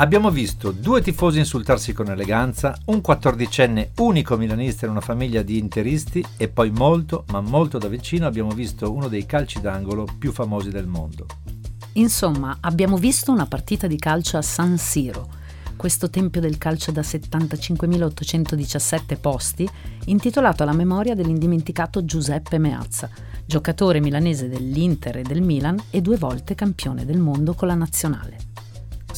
Abbiamo visto due tifosi insultarsi con eleganza, un quattordicenne unico milanista in una famiglia di interisti e poi molto, ma molto da vicino abbiamo visto uno dei calci d'angolo più famosi del mondo. Insomma, abbiamo visto una partita di calcio a San Siro, questo tempio del calcio da 75.817 posti, intitolato alla memoria dell'indimenticato Giuseppe Meazza, giocatore milanese dell'Inter e del Milan e due volte campione del mondo con la nazionale.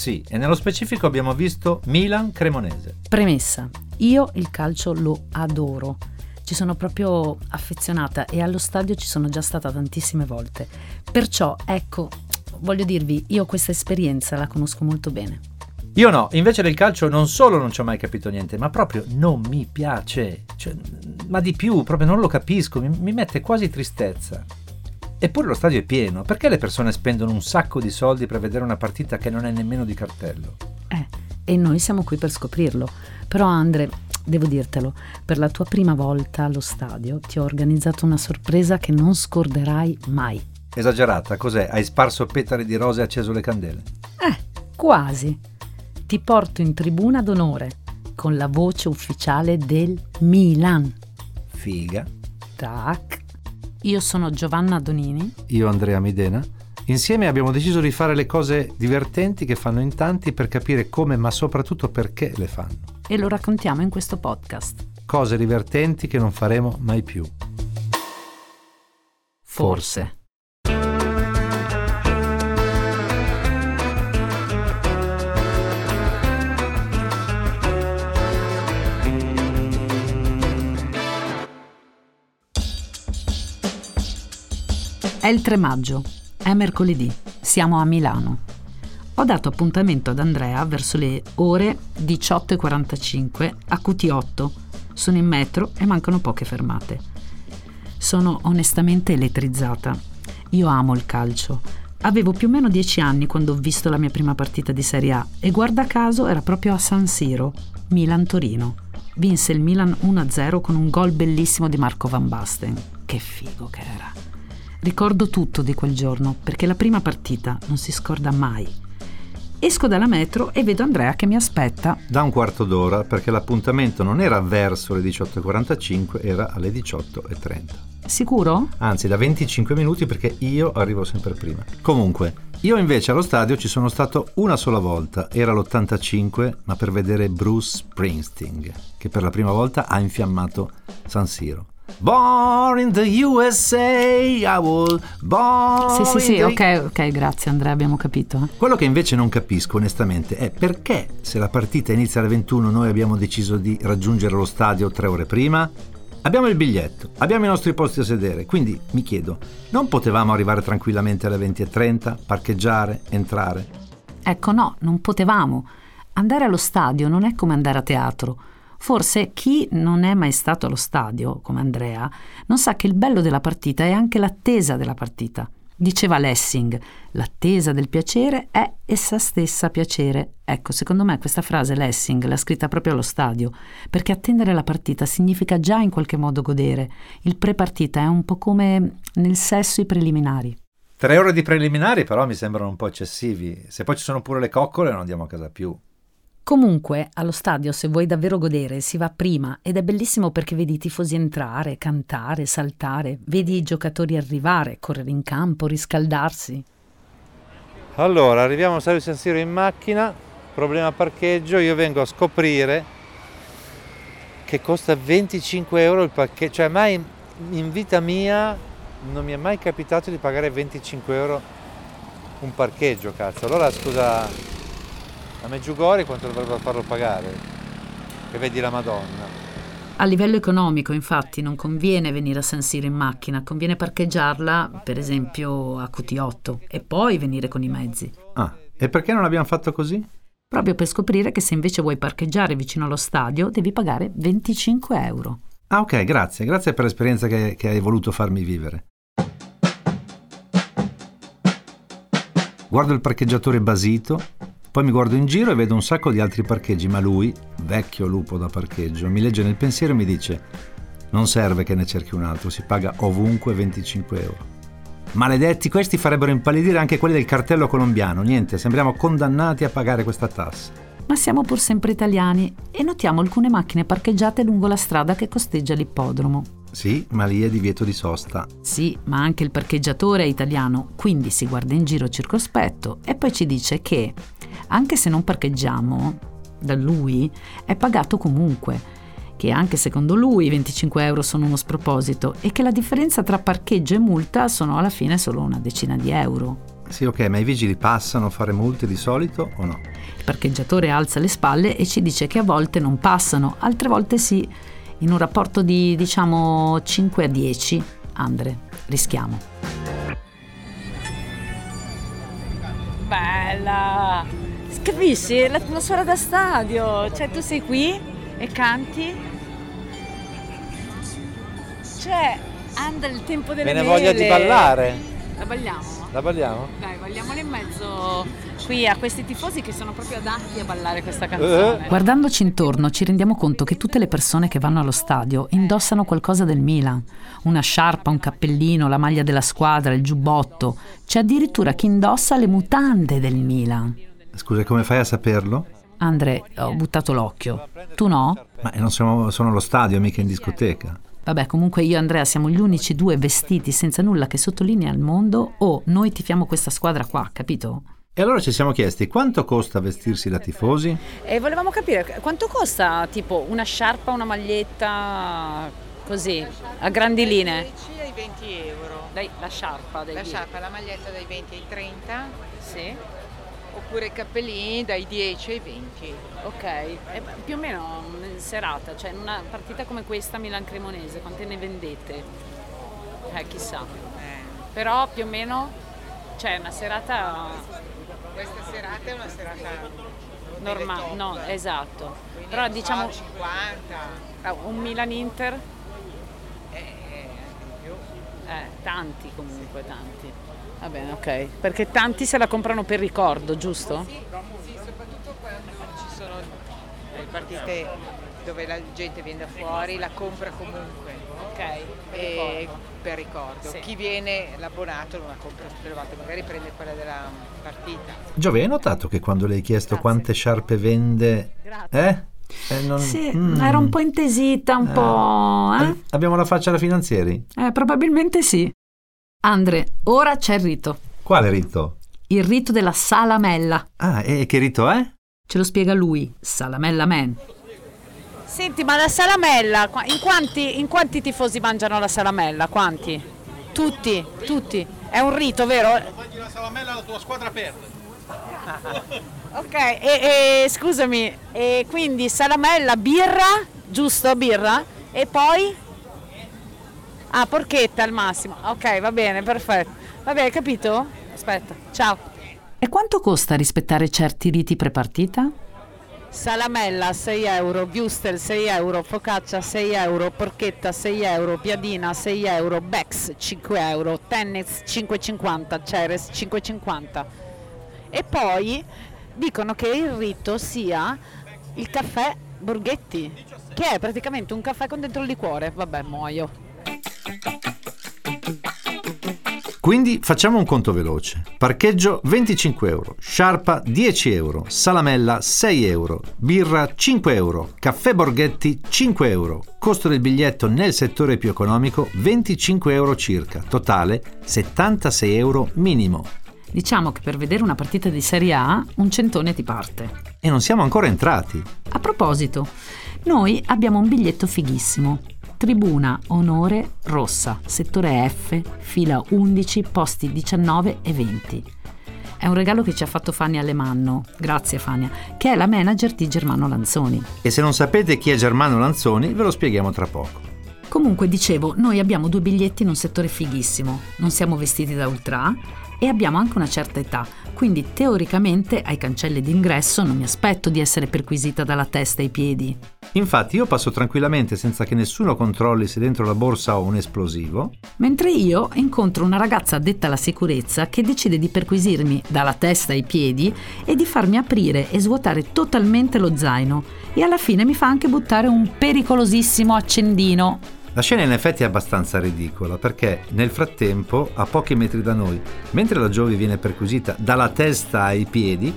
Sì, e nello specifico abbiamo visto Milan-Cremonese. Premessa, io il calcio lo adoro. Ci sono proprio affezionata e allo stadio ci sono già stata tantissime volte. Perciò, ecco, voglio dirvi, io questa esperienza la conosco molto bene. Io no, invece del calcio non solo non ci ho mai capito niente, ma proprio non mi piace. Cioè, ma di più, proprio non lo capisco, mi, mi mette quasi tristezza. Eppure lo stadio è pieno, perché le persone spendono un sacco di soldi per vedere una partita che non è nemmeno di cartello? Eh, e noi siamo qui per scoprirlo. Però Andre, devo dirtelo, per la tua prima volta allo stadio ti ho organizzato una sorpresa che non scorderai mai. Esagerata, cos'è? Hai sparso petali di rose e acceso le candele? Eh, quasi. Ti porto in tribuna d'onore con la voce ufficiale del Milan. Figa. Tac. Io sono Giovanna Donini. Io Andrea Midena. Insieme abbiamo deciso di fare le cose divertenti che fanno in tanti per capire come, ma soprattutto perché le fanno. E lo raccontiamo in questo podcast. Cose divertenti che non faremo mai più. Forse. È il 3 maggio, è mercoledì, siamo a Milano. Ho dato appuntamento ad Andrea verso le ore 18.45 a QT8. Sono in metro e mancano poche fermate. Sono onestamente elettrizzata. Io amo il calcio. Avevo più o meno dieci anni quando ho visto la mia prima partita di Serie A e guarda caso era proprio a San Siro, Milan-Torino. Vinse il Milan 1-0 con un gol bellissimo di Marco Van Basten. Che figo che era. Ricordo tutto di quel giorno, perché la prima partita non si scorda mai. Esco dalla metro e vedo Andrea che mi aspetta. Da un quarto d'ora, perché l'appuntamento non era verso le 18.45, era alle 18.30. Sicuro? Anzi, da 25 minuti perché io arrivo sempre prima. Comunque, io invece allo stadio ci sono stato una sola volta, era l'85, ma per vedere Bruce Springsteen, che per la prima volta ha infiammato San Siro. Born in the USA, I was born Sì, sì, sì, the... ok, ok, grazie Andrea, abbiamo capito. Quello che invece non capisco onestamente è perché se la partita inizia alle 21 noi abbiamo deciso di raggiungere lo stadio tre ore prima? Abbiamo il biglietto, abbiamo i nostri posti a sedere, quindi mi chiedo, non potevamo arrivare tranquillamente alle 20.30, parcheggiare, entrare? Ecco, no, non potevamo. Andare allo stadio non è come andare a teatro. Forse chi non è mai stato allo stadio, come Andrea, non sa che il bello della partita è anche l'attesa della partita. Diceva Lessing, l'attesa del piacere è essa stessa piacere. Ecco, secondo me questa frase Lessing l'ha scritta proprio allo stadio, perché attendere la partita significa già in qualche modo godere. Il pre-partita è un po' come nel sesso i preliminari. Tre ore di preliminari però mi sembrano un po' eccessivi. Se poi ci sono pure le coccole non andiamo a casa più. Comunque, allo stadio, se vuoi davvero godere, si va prima ed è bellissimo perché vedi i tifosi entrare, cantare, saltare, vedi i giocatori arrivare, correre in campo, riscaldarsi. Allora, arriviamo a Stadio San Siro in macchina, problema parcheggio, io vengo a scoprire che costa 25 euro il parcheggio, cioè mai in, vita mia non mi è mai capitato di pagare 25 euro un parcheggio, cazzo. Allora scusa, a Meggiugori quanto dovrebbero farlo pagare? Che vedi la Madonna. A livello economico, infatti, non conviene venire a San Siro in macchina, conviene parcheggiarla, per esempio, a QT8 e poi venire con i mezzi. Ah, e perché non abbiamo fatto così? Proprio per scoprire che se invece vuoi parcheggiare vicino allo stadio devi pagare 25 euro. Ah ok, grazie, grazie per l'esperienza che, che hai voluto farmi vivere. Guardo il parcheggiatore basito, poi mi guardo in giro e vedo un sacco di altri parcheggi, ma lui, vecchio lupo da parcheggio, mi legge nel pensiero e mi dice non serve che ne cerchi un altro, si paga ovunque 25 euro. Maledetti, questi farebbero impallidire anche quelli del cartello colombiano. Niente, sembriamo condannati a pagare questa tassa. Ma siamo pur sempre italiani e notiamo alcune macchine parcheggiate lungo la strada che costeggia l'ippodromo. Sì, ma lì è divieto di sosta. Sì, ma anche il parcheggiatore è italiano, quindi si guarda in giro circospetto e poi ci dice che, anche se non parcheggiamo da lui, è pagato comunque che anche secondo lui i 25 euro sono uno sproposito e che la differenza tra parcheggio e multa sono alla fine solo una decina di euro. Sì, ok, ma i vigili passano a fare multe di solito o no? Il parcheggiatore alza le spalle e ci dice che a volte non passano, altre volte sì, in un rapporto di diciamo 5 a 10. Andre, rischiamo. Bella! Capisci? L'atmosfera da stadio, cioè tu sei qui e canti c'è Andre il tempo delle Me ne mele. voglia di ballare. La balliamo? La balliamo? Dai, balliamole in mezzo qui a questi tifosi che sono proprio adatti a ballare questa canzone. Eh. Guardandoci intorno ci rendiamo conto che tutte le persone che vanno allo stadio indossano qualcosa del Milan. Una sciarpa, un cappellino, la maglia della squadra, il giubbotto. C'è addirittura chi indossa le mutande del Milan. Scusa, come fai a saperlo? Andre, ho buttato l'occhio. Tu no? Ma non siamo, sono allo stadio, mica in discoteca. Vabbè, comunque io e Andrea siamo gli unici due vestiti senza nulla che sottolinea il mondo o noi tifiamo questa squadra qua, capito? E allora ci siamo chiesti quanto costa vestirsi da tifosi? E volevamo capire quanto costa tipo una sciarpa, una maglietta così, a grandi linee. 10 ai 20 euro. Dai, la sciarpa dei La sciarpa, la maglietta dai 20 ai 30, Sì. Oppure cappellini dai 10 ai 20. Ok, E più o meno in serata, cioè in una partita come questa Milan-Cremonese, quante ne vendete? Eh, chissà. Eh, Però più o meno, cioè una serata questa serata è una serata normale, no, esatto. Quindi Però diciamo 50, ah, un Milan-Inter, eh, eh, eh, tanti comunque, tanti. Va bene, ok. Perché tanti se la comprano per ricordo, giusto? Sì, sì, soprattutto quando ci sono le partite dove la gente viene da fuori, la compra comunque. Ok, per e ricordo. per ricordo. Sì. Chi viene l'abbonato non la compra tutte le volte, magari prende quella della partita. Giove, hai notato che quando le hai chiesto Grazie. quante sciarpe vende... Grazie. Eh? Eh, non- Sì, Mm. era un po' intesita, un Eh. po'... Eh? Eh, Abbiamo la faccia da finanzieri? Eh, probabilmente sì. Andre, ora c'è il rito. Quale rito? Il rito della salamella. Ah, e che rito è? Ce lo spiega lui, Salamella Man. Senti, ma la salamella, in quanti, in quanti tifosi mangiano la salamella? Quanti? Tutti, tutti. È un rito, vero? Mangi la salamella la tua squadra perde. Ok, e, e scusami, e quindi salamella, birra, giusto, birra? E poi? Ah, porchetta al massimo. Ok, va bene, perfetto. Va bene, capito? Aspetta, ciao. E quanto costa rispettare certi riti prepartita? Salamella 6 euro, Gustel 6 euro, focaccia 6 euro, porchetta 6 euro, piadina 6 euro, Bex 5 euro, tennis 5,50, Ceres 5,50. E poi dicono che il rito sia il caffè Borghetti, che è praticamente un caffè con dentro il liquore. Vabbè, muoio. Quindi facciamo un conto veloce. Parcheggio 25 euro, sciarpa 10 euro, salamella 6 euro, birra 5 euro, caffè Borghetti 5 euro, costo del biglietto nel settore più economico 25 euro circa, totale 76 euro minimo. Diciamo che per vedere una partita di Serie A un centone ti parte. E non siamo ancora entrati. A proposito, noi abbiamo un biglietto fighissimo. Tribuna Onore Rossa, settore F, fila 11, posti 19 e 20. È un regalo che ci ha fatto Fania Alemanno, grazie Fania, che è la manager di Germano Lanzoni. E se non sapete chi è Germano Lanzoni, ve lo spieghiamo tra poco. Comunque dicevo, noi abbiamo due biglietti in un settore fighissimo, non siamo vestiti da ultra e abbiamo anche una certa età, quindi teoricamente ai cancelli d'ingresso non mi aspetto di essere perquisita dalla testa ai piedi. Infatti io passo tranquillamente senza che nessuno controlli se dentro la borsa ho un esplosivo. Mentre io incontro una ragazza addetta alla sicurezza che decide di perquisirmi dalla testa ai piedi e di farmi aprire e svuotare totalmente lo zaino e alla fine mi fa anche buttare un pericolosissimo accendino. La scena in effetti è abbastanza ridicola perché nel frattempo, a pochi metri da noi, mentre la Giovi viene perquisita dalla testa ai piedi,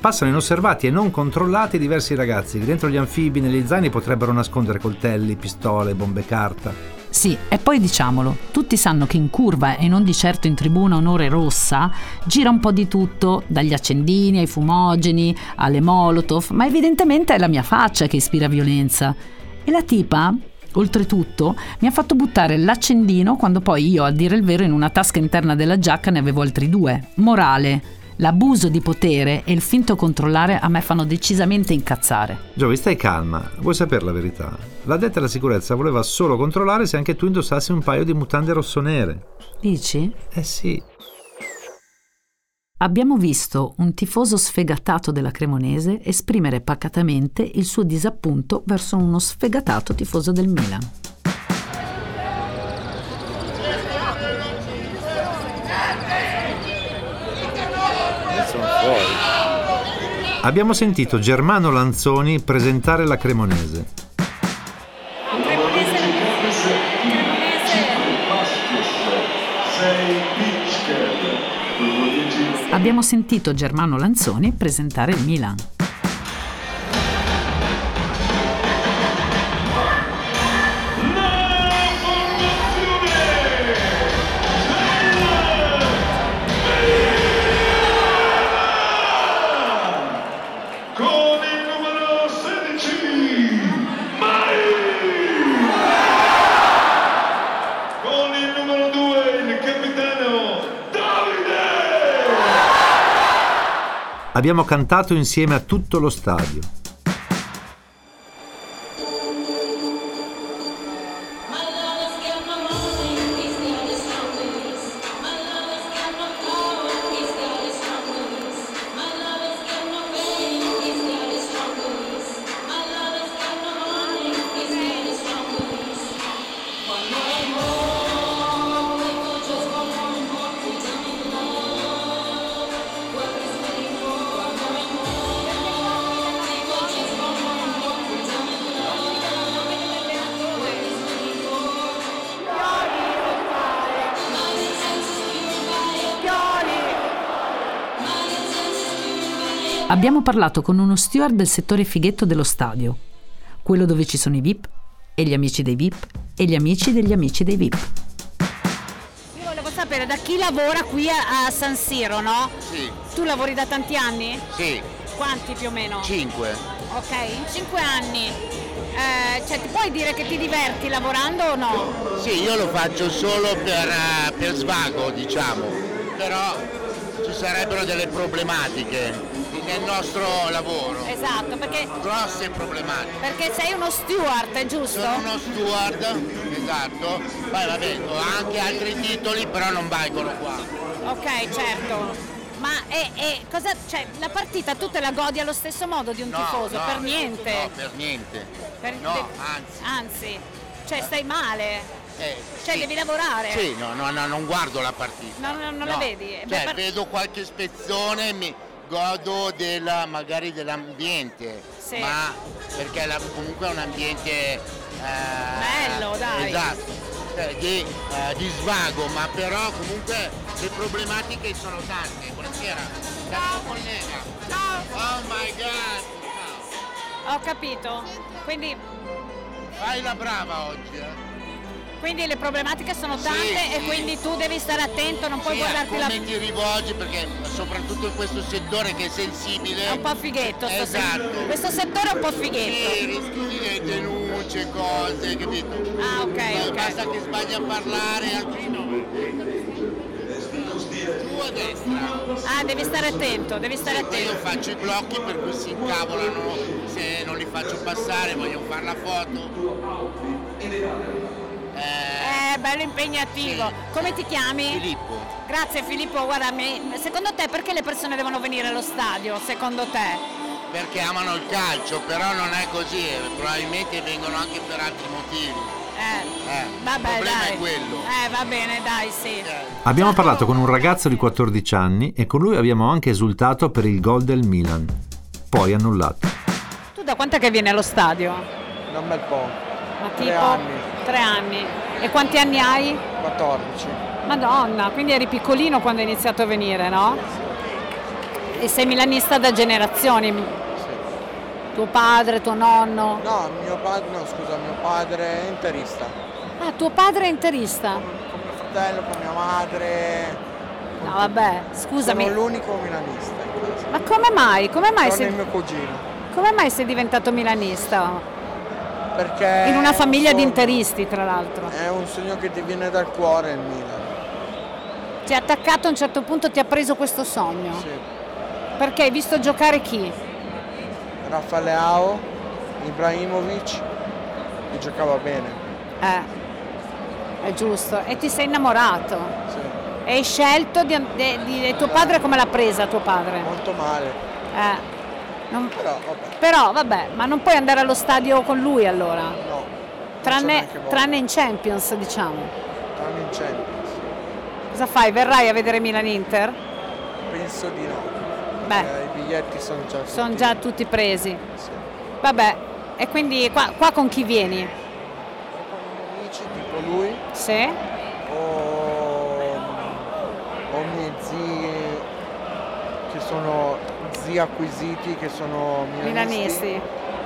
passano inosservati e non controllati diversi ragazzi che dentro gli anfibi negli zaini potrebbero nascondere coltelli, pistole, bombe carta. Sì, e poi diciamolo, tutti sanno che in curva e non di certo in tribuna onore rossa gira un po' di tutto, dagli accendini ai fumogeni, alle molotov, ma evidentemente è la mia faccia che ispira violenza. E la tipa, oltretutto, mi ha fatto buttare l'accendino quando poi io, a dire il vero, in una tasca interna della giacca ne avevo altri due. Morale, l'abuso di potere e il finto controllare a me fanno decisamente incazzare. Giovi, stai calma, vuoi sapere la verità? La detta alla sicurezza voleva solo controllare se anche tu indossassi un paio di mutande rossonere. Dici? Eh sì. Abbiamo visto un tifoso sfegatato della Cremonese esprimere pacatamente il suo disappunto verso uno sfegatato tifoso del Milan. Abbiamo sentito Germano Lanzoni presentare la Cremonese. Abbiamo sentito Germano Lanzoni presentare il Milan. Abbiamo cantato insieme a tutto lo stadio. Abbiamo parlato con uno steward del settore fighetto dello stadio, quello dove ci sono i VIP e gli amici dei VIP e gli amici degli amici dei VIP. Io volevo sapere da chi lavora qui a, a San Siro, no? Sì, Tu lavori da tanti anni? sì, Quanti più o meno? 5. Ok, in 5 anni. Eh, cioè, ti puoi dire che ti diverti lavorando o no? Sì, io lo faccio solo per, eh, per svago, diciamo, però ci sarebbero delle problematiche nel nostro lavoro, Esatto, perché, grosse problematiche. perché sei uno steward, è giusto? Sono uno steward, esatto, poi vabbè, ho anche altri titoli, però non valgono qua. Ok, certo. Ma e, e cosa, cioè, la partita tu te la godi allo stesso modo di un No, tifoso? no, per niente. No, per niente. Per- no, de- anzi. Anzi, cioè stai male. eh, Cioè sì. devi lavorare. Sì, no, no, no, non guardo la partita. No, no, non la vedi? Cioè, beh, par- vedo qualche spezzone, mi godo della, magari dell'ambiente, Sì. ma perché la- comunque è un ambiente eh, Bello, dai. Esatto. cioè, di, eh, di svago, ma però comunque le problematiche sono tante. Buonasera. Ciao collega. Ciao. Oh my god. Ciao. Ho capito. Quindi, Fai la brava oggi, eh. Quindi le problematiche sono tante Sì, e sì. quindi tu devi stare attento, non puoi Sì, guardarti la... come ti rivolgi perché soprattutto in questo settore che è sensibile È un po' fighetto. sto se- Esatto. Questo settore è un po' fighetto. Sì, rischi di denunce, cose, capito? Ah, ok, Ma ok. Basta che sbagli a parlare, altri no. Tu a destra. Ah, devi stare attento, devi stare Io attento. faccio i blocchi per cui si incavolano se non li faccio passare, voglio fare la foto. È bello impegnativo. Come ti chiami? Filippo. Grazie Filippo, guarda, secondo te perché le persone devono venire allo stadio? Secondo te? Perché amano il calcio, però non è così, eh, probabilmente vengono anche per altri motivi. Eh, Eh, vabbè, il problema dai. è quello. Eh, va bene, dai, sì. Abbiamo parlato con un ragazzo di 14 anni e con lui abbiamo anche esultato per il gol del Milan, poi annullato. Tu da quant'è che vieni allo stadio? Da un bel po', Ma Tre tipo anni. Tre anni. E quanti anni hai? 14. Madonna, quindi eri piccolino quando hai iniziato a venire, no? E sei milanista da generazioni. Tuo padre, tuo nonno. No, mio padre, no scusa, mio padre è interista. Ah, tuo padre è interista. Con mio fratello, con mia madre. No, vabbè, scusami. Sono l'unico milanista in casa. Ma come mai? Come mai, Sono sei, mio cugino. come mai sei diventato milanista? Perché In una famiglia di interisti, tra l'altro. È un sogno che ti viene dal cuore il Milan. Ti ha attaccato a un certo punto, ti ha preso questo sogno. Sì. Perché hai visto giocare chi? Raffaele Ao, Ibrahimovic, e giocava bene. Eh, è giusto. E ti sei innamorato. Sì. E hai scelto di, di- di- e tuo padre come l'ha presa tuo padre? Molto male. Eh, non- Però vabbè, però vabbè, ma non puoi andare allo stadio con lui allora? no. Tranne, tranne in Champions, diciamo. Tranne in Champions. Cosa fai? Verrai a vedere Milan-Inter? Penso di no. Beh. Eh, I biglietti sono già. Sono già tutti presi. Sì. Vabbè, e quindi qua, qua con chi vieni? Con amici tipo lui Sì? o, o miei zii sono zii acquisiti che sono milanisti, Milanisti.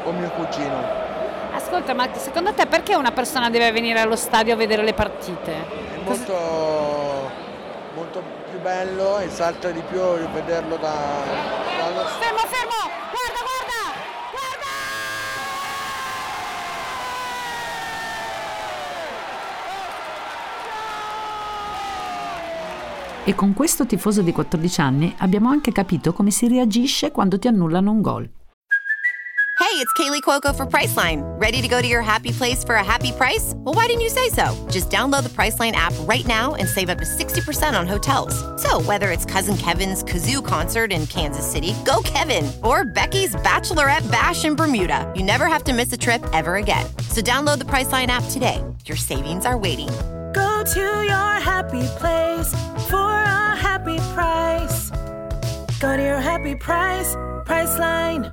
o mio cugino. Ascolta, ma secondo te perché una persona deve venire allo stadio a vedere le partite? È molto, molto più bello e salta di più vederlo da, dallo Fermo, E con questo tifoso di 14 anni abbiamo anche capito come si reagisce quando ti annullano un gol. Hey, it's Kaylee Cuoco for Priceline. Ready to go to your happy place for a happy price? Well, why didn't you say so? Just download the Priceline app right now and save up to 60% on hotels. So, whether it's Cousin Kevin's Kazoo concert in Kansas City, go Kevin, or Becky's Bachelorette Bash in Bermuda, you never have to miss a trip ever again. So, download the Priceline app today. Your savings are waiting. Go to your happy place for a happy price. Go to your happy price, Priceline.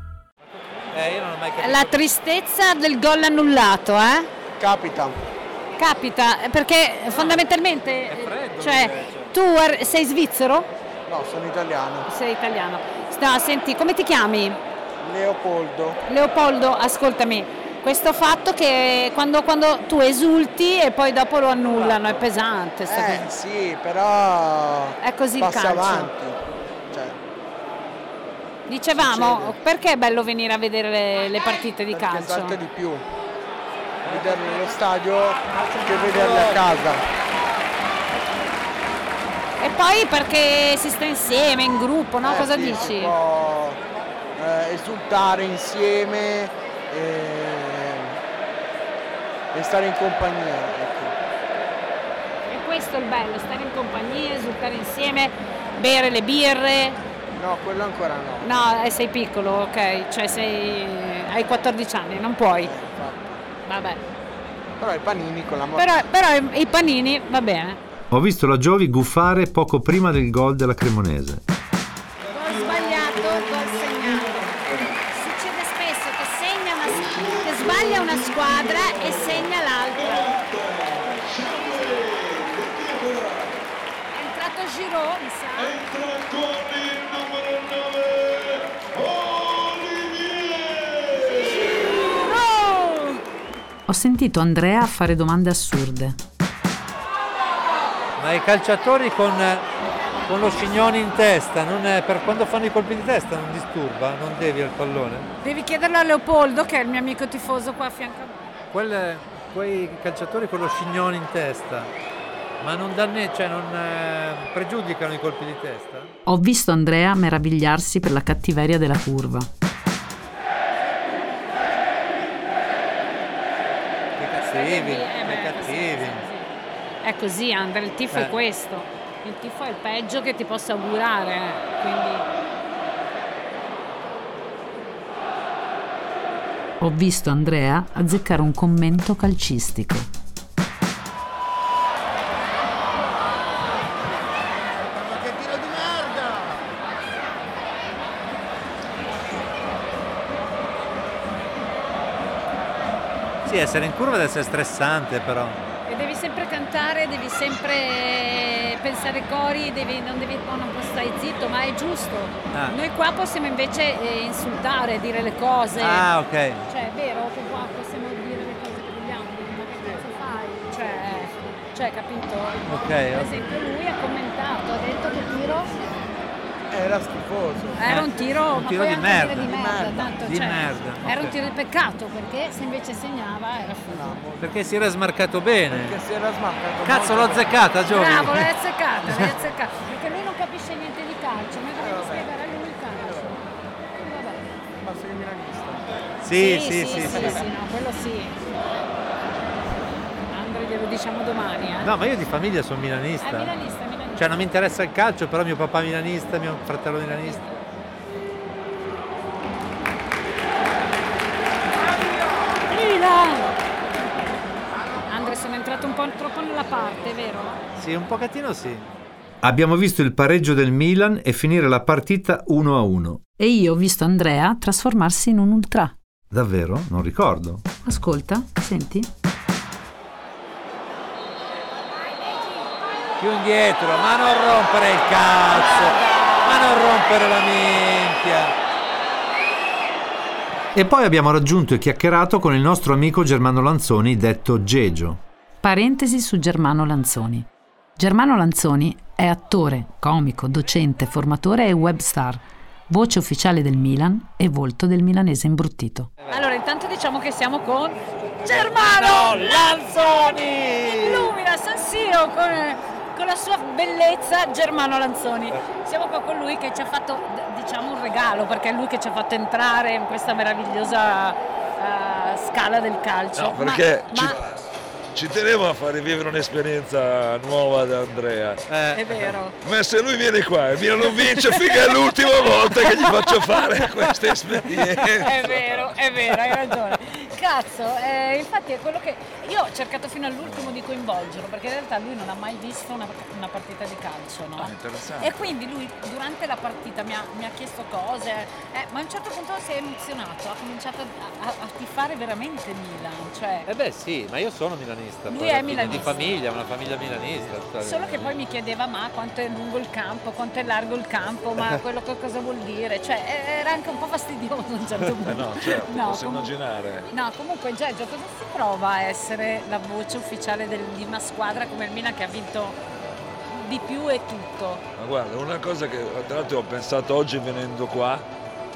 Eh, io non ho mai capito. La tristezza del gol annullato, eh? Capita. Capita, perché fondamentalmente, cioè, tu er- sei svizzero? No, sono italiano. Sei italiano. No, senti, come ti chiami? Leopoldo. Leopoldo, ascoltami, questo fatto che quando, quando tu esulti e poi dopo lo annullano è pesante. sta Eh cosa. sì, però È così il passa calcio. avanti. Cioè, Dicevamo, succede. perché è bello venire a vedere le, le partite di perché calcio? salta di più. Vederli allo stadio che vederli a casa. E poi perché si sta insieme, in gruppo, no? Eh, Cosa sì, dici? Si può eh, esultare insieme e, e stare in compagnia. ecco. E questo è il bello, stare in compagnia, esultare insieme, bere le birre. No, quello ancora no. No, eh, sei piccolo, ok, cioè sei, hai 14 anni, non puoi. Vabbè. Però i panini con la morte. Però, però i panini, va bene. Ho visto la Giovi guffare poco prima del gol della Cremonese. Ho sentito Andrea fare domande assurde. Ma i calciatori con, con lo scignone in testa, non è- per quando fanno i colpi di testa non disturba, non devi al pallone? Devi chiederlo a Leopoldo, che è il mio amico tifoso qua a fianco a me. Quelle- quei calciatori con lo scignone in testa, ma non, danne, cioè non eh, pregiudicano i colpi di testa? Ho visto Andrea meravigliarsi per la cattiveria della curva. Cattivi, Eh, beh, cattivi. È così, Andrea, il tifo Eh. è questo. Il tifo è il peggio che ti posso augurare, quindi Ho visto Andrea azzeccare un commento calcistico. Essere in curva deve essere stressante però. E devi sempre cantare, devi sempre pensare cori, devi- non, devi, no, non puoi stare zitto, ma è giusto. Ah. Noi qua possiamo invece eh, insultare, dire le cose. Ah, ok. Cioè, è vero che qua possiamo dire le cose che vogliamo, ma che cazzo fai? Cioè, cioè capito? Ok, Per esempio lui ha commentato, ha detto che tiro Era schifoso. era un tiro, un tiro di merda. di merda, tanto, Di cioè, merda, Era un tiro di peccato perché se invece segnava era finito. Perché si era smarcato bene. Perché si era smarcato Cazzo, l'ho azzeccata, Giovi. Bravo, l'hai azzeccata, l'hai azzeccata. Perché lui non capisce niente di calcio, noi dobbiamo spiegare a lui il calcio. Vabbè. Ma sei milanista. Sì, sì, sì, sì, sì. no, quello sì. Glielo diciamo domani, eh. No, ma io di famiglia sono È milanista. milanista, milanista. Cioè non mi interessa il calcio, però mio papà milanista, mio fratello milanista. Milan! Andrea, sono entrato un po' troppo nella parte, vero? Sì, un pochettino sì. Abbiamo visto il pareggio del Milan e finire la partita 1 a 1. E io ho visto Andrea trasformarsi in un ultra. Davvero? Non ricordo. Ascolta, senti? Più indietro, ma non rompere il cazzo! Ma non rompere la minchia! E poi abbiamo raggiunto e chiacchierato con il nostro amico Germano Lanzoni, detto Gegio. Parentesi su Germano Lanzoni. Germano Lanzoni è attore, comico, docente, formatore e webstar, voce ufficiale del Milan e volto del milanese imbruttito. Allora, intanto diciamo che siamo con Germano Lanzoni! Illumina San Siro con la sua bellezza Germano Lanzoni. Siamo qua con lui che ci ha fatto, diciamo, un regalo, perché è lui che ci ha fatto entrare in questa meravigliosa eh, scala del calcio. No, perché Ma- ci, ma- ci tenevo a fare vivere un'esperienza nuova da Andrea. è vero. Ma se lui viene qua e il Milan non vince, figa è l'ultima volta che gli faccio fare queste esperienze. È vero, è vero, hai ragione. Cazzo, eh, infatti è quello che io ho cercato fino all'ultimo di coinvolgerlo, perché in realtà lui non ha mai visto una, una partita di calcio, no? Ah, interessante. E quindi lui durante la partita mi ha, mi ha chiesto cose, eh, ma a un certo punto si è emozionato, ha cominciato a, a- a tifare veramente Milan, cioè... Eh beh sì, ma io sono milanista. Lui è milanista. Di famiglia, una famiglia milanista. tutta Solo che poi mi chiedeva ma quanto è lungo il campo, quanto è largo il campo, ma quello che cosa vuol dire? Cioè era anche un po' fastidioso a un certo punto. No, certo, No, posso com- immaginare. No, comunque Giorgio, cosa si prova a essere la voce ufficiale del- di una squadra come il Milan che ha vinto di più e tutto? Ma guarda, una cosa che tra l'altro ho pensato oggi venendo qua,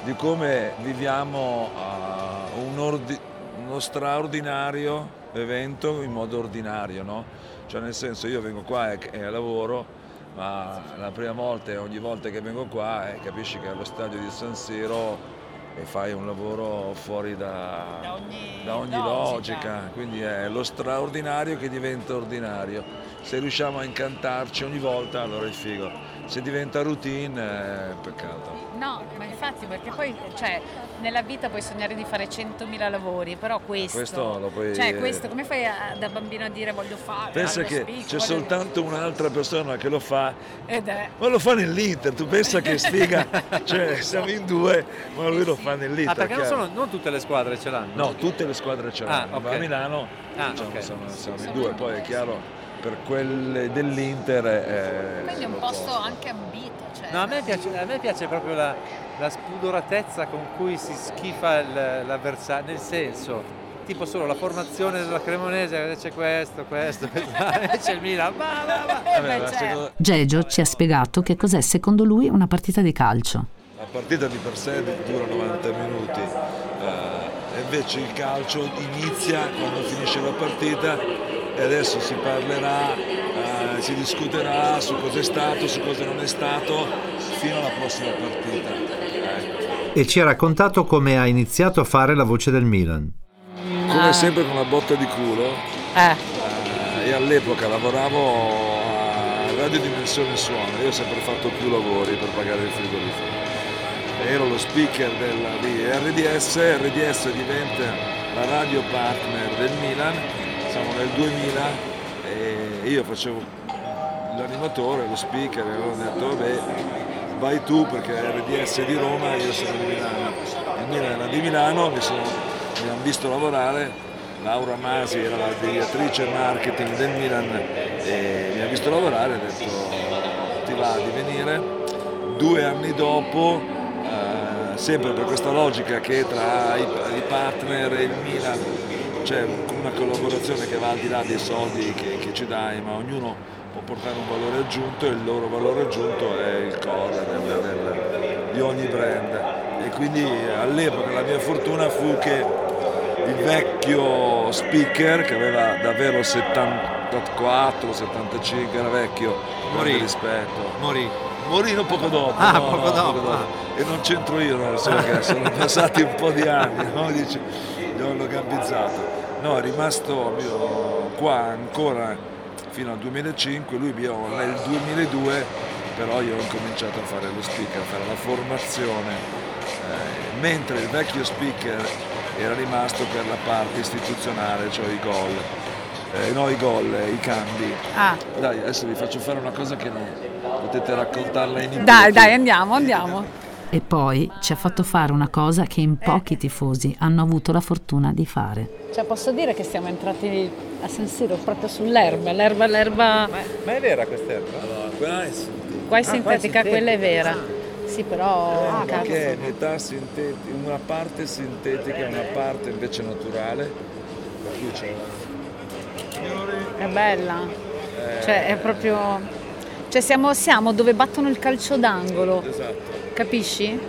di come viviamo ah, un ordi- uno straordinario evento in modo ordinario, no? Cioè nel senso io vengo qua e, e lavoro, ma la prima volta e ogni volta che vengo qua eh, capisci che allo stadio di San Siro e fai un lavoro fuori da, da ogni, logica. quindi è lo straordinario che diventa ordinario. Se riusciamo a incantarci ogni volta allora è figo, se diventa routine è peccato. No, ma infatti perché poi cioè, nella vita puoi sognare di fare 100.000 lavori, però questo... Questo lo puoi- Cioè questo, come fai a- da bambino a dire voglio fare? Pensa che speak, c'è voglio- soltanto un'altra persona che lo fa, Ed è... ma lo fa nell'Inter, tu pensa che sfiga, cioè siamo in due, ma lui lo fa nell'Inter. Ah, perché non, sono, non tutte le squadre ce l'hanno? No, tutte le squadre ce l'hanno, Ah, ma ok. a Milano Ah, diciamo, ok. siamo, siamo in due, poi è chiaro per quelle dell'Inter è... Quindi è un posto anche ambito. No, a me piace, a me piace proprio la, la spudoratezza con cui si schifa il- l'avversario, nel senso, tipo solo la formazione della Cremonese, c'è questo, questo, questo, c'è il Milan, va, va, va. Vabbè, ma secondo- Gegio ci ha spiegato che cos'è secondo lui una partita di calcio. La partita di per sé dura 90 minuti, eh, e invece il calcio inizia quando finisce la partita e adesso si parlerà, eh, si discuterà su cosa è stato, su cosa non è stato, fino alla prossima partita. Ecco. E ci ha raccontato come ha iniziato a fare la voce del Milan. come Ah. sempre con la botta di culo. Eh. e all'epoca lavoravo a Radio Dimensione Suono, io ho sempre fatto più lavori per pagare il frigorifero. Ero lo speaker della, di RDS, RDS diventa la radio partner del Milan, siamo nel 2000 io facevo l'animatore, lo speaker e avevo detto vabbè vai tu perché RDS di Roma e io sono di Milano. Il Milan era di Milano, mi, sono- mi hanno visto lavorare, Laura Masi era la direttrice marketing del Milan e mi ha visto lavorare e ha detto ti va di venire. Due anni dopo, eh, sempre per questa logica che tra i, i partner e il Milan c'è una collaborazione che va al di là dei soldi che, che ci dai, ma ognuno può portare un valore aggiunto e il loro valore aggiunto è il core del- del- di ogni brand. E quindi all'epoca la mia fortuna fu che il vecchio speaker che aveva davvero 74, 75, era vecchio, Morì. rispetto. Morì. Un poco dopo. Ah, no, poco no, dopo, ah. E non c'entro io, nel senso che sono passati un po' di anni, no? Dici, gli hanno gambizzato. No, è rimasto qua ancora fino al 2005, lui nel 2002 però io ho incominciato a fare lo speaker, a fare la formazione, eh, mentre il vecchio speaker era rimasto per la parte istituzionale, cioè i gol. Eh, no, i gol, eh, i cambi. Ah. Dai, adesso vi faccio fare una cosa che non potete raccontarla in inglese. Dai, dai, andiamo, andiamo. E poi ci ha fatto fare una cosa che in pochi tifosi hanno avuto la fortuna di fare. Cioè, posso dire che siamo entrati a San Siro proprio sull'erba, l'erba, l'erba... Ma è vera questa erba? Allora, qua è Qua è Ah, qua è sintetica, quella è sintetica. vera. Sì, però... Ah, cazzo. perché è metà sintetica, una parte sintetica e una parte invece naturale. Per cui c'è È bella. Eh. Cioè, è proprio... Cioè, siamo, siamo dove battono il calcio d'angolo. Esatto. Capisci?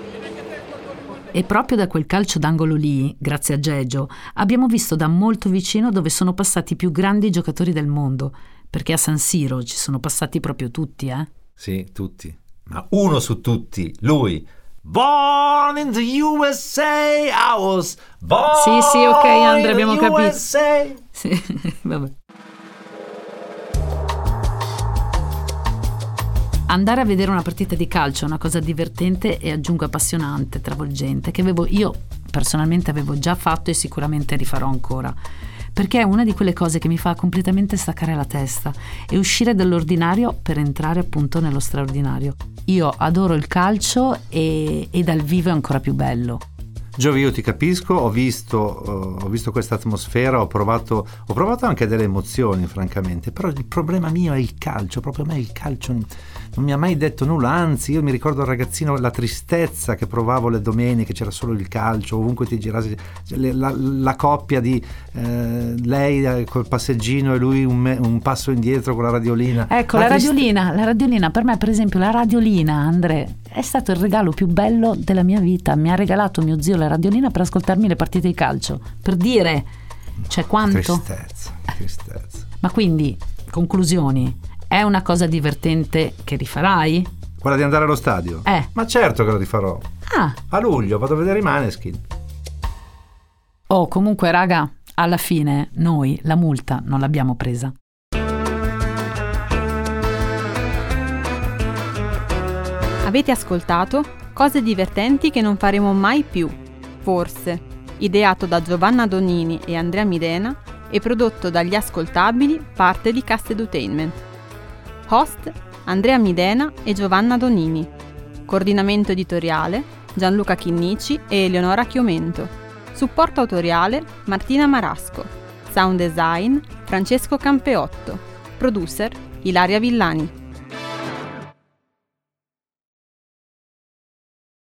E proprio da quel calcio d'angolo lì, grazie a Geggio, abbiamo visto da molto vicino dove sono passati i più grandi giocatori del mondo, perché a San Siro ci sono passati proprio tutti, eh? Sì, tutti. Ma uno su tutti, lui. Born in the USA, I was born Sì, sì, ok, Andre, in the abbiamo capito. USA. Sì, vabbè. Andare a vedere una partita di calcio è una cosa divertente e aggiungo appassionante, travolgente, che avevo, io personalmente avevo già fatto e sicuramente rifarò ancora. Perché è una di quelle cose che mi fa completamente staccare la testa e uscire dall'ordinario per entrare appunto nello straordinario. Io adoro il calcio e, e dal vivo è ancora più bello. Giovi, io ti capisco, ho visto, ho visto questa atmosfera, ho provato, ho provato anche delle emozioni, francamente, però il problema mio è il calcio, proprio a me il calcio non mi ha mai detto nulla, anzi io mi ricordo al ragazzino la tristezza che provavo le domeniche, c'era solo il calcio, ovunque ti girassi, la, la coppia di eh, lei eh, col passeggino e lui un, me- un passo indietro con la radiolina. Ecco, la, triste- radiolina, la radiolina, per me per esempio la radiolina, Andre, è stato il regalo più bello della mia vita. Mi ha regalato mio zio la radiolina per ascoltarmi le partite di calcio, per dire, cioè quanto. Tristezza, tristezza. Ma quindi, conclusioni, è una cosa divertente che rifarai? Quella di andare allo stadio? Eh. Ma certo che lo rifarò. Ah, A luglio vado a vedere i Maneskin. oh comunque raga, alla fine noi la multa non l'abbiamo presa. Avete ascoltato Cose divertenti che non faremo mai più. Forse. Ideato da Giovanna Donini e Andrea Midena e prodotto dagli ascoltabili parte di Cast Edutainment. Host Andrea Midena e Giovanna Donini. Coordinamento editoriale Gianluca Chinnici e Eleonora Chiomento. Supporto autoriale Martina Marasco. Sound design Francesco Campeotto. Producer Ilaria Villani.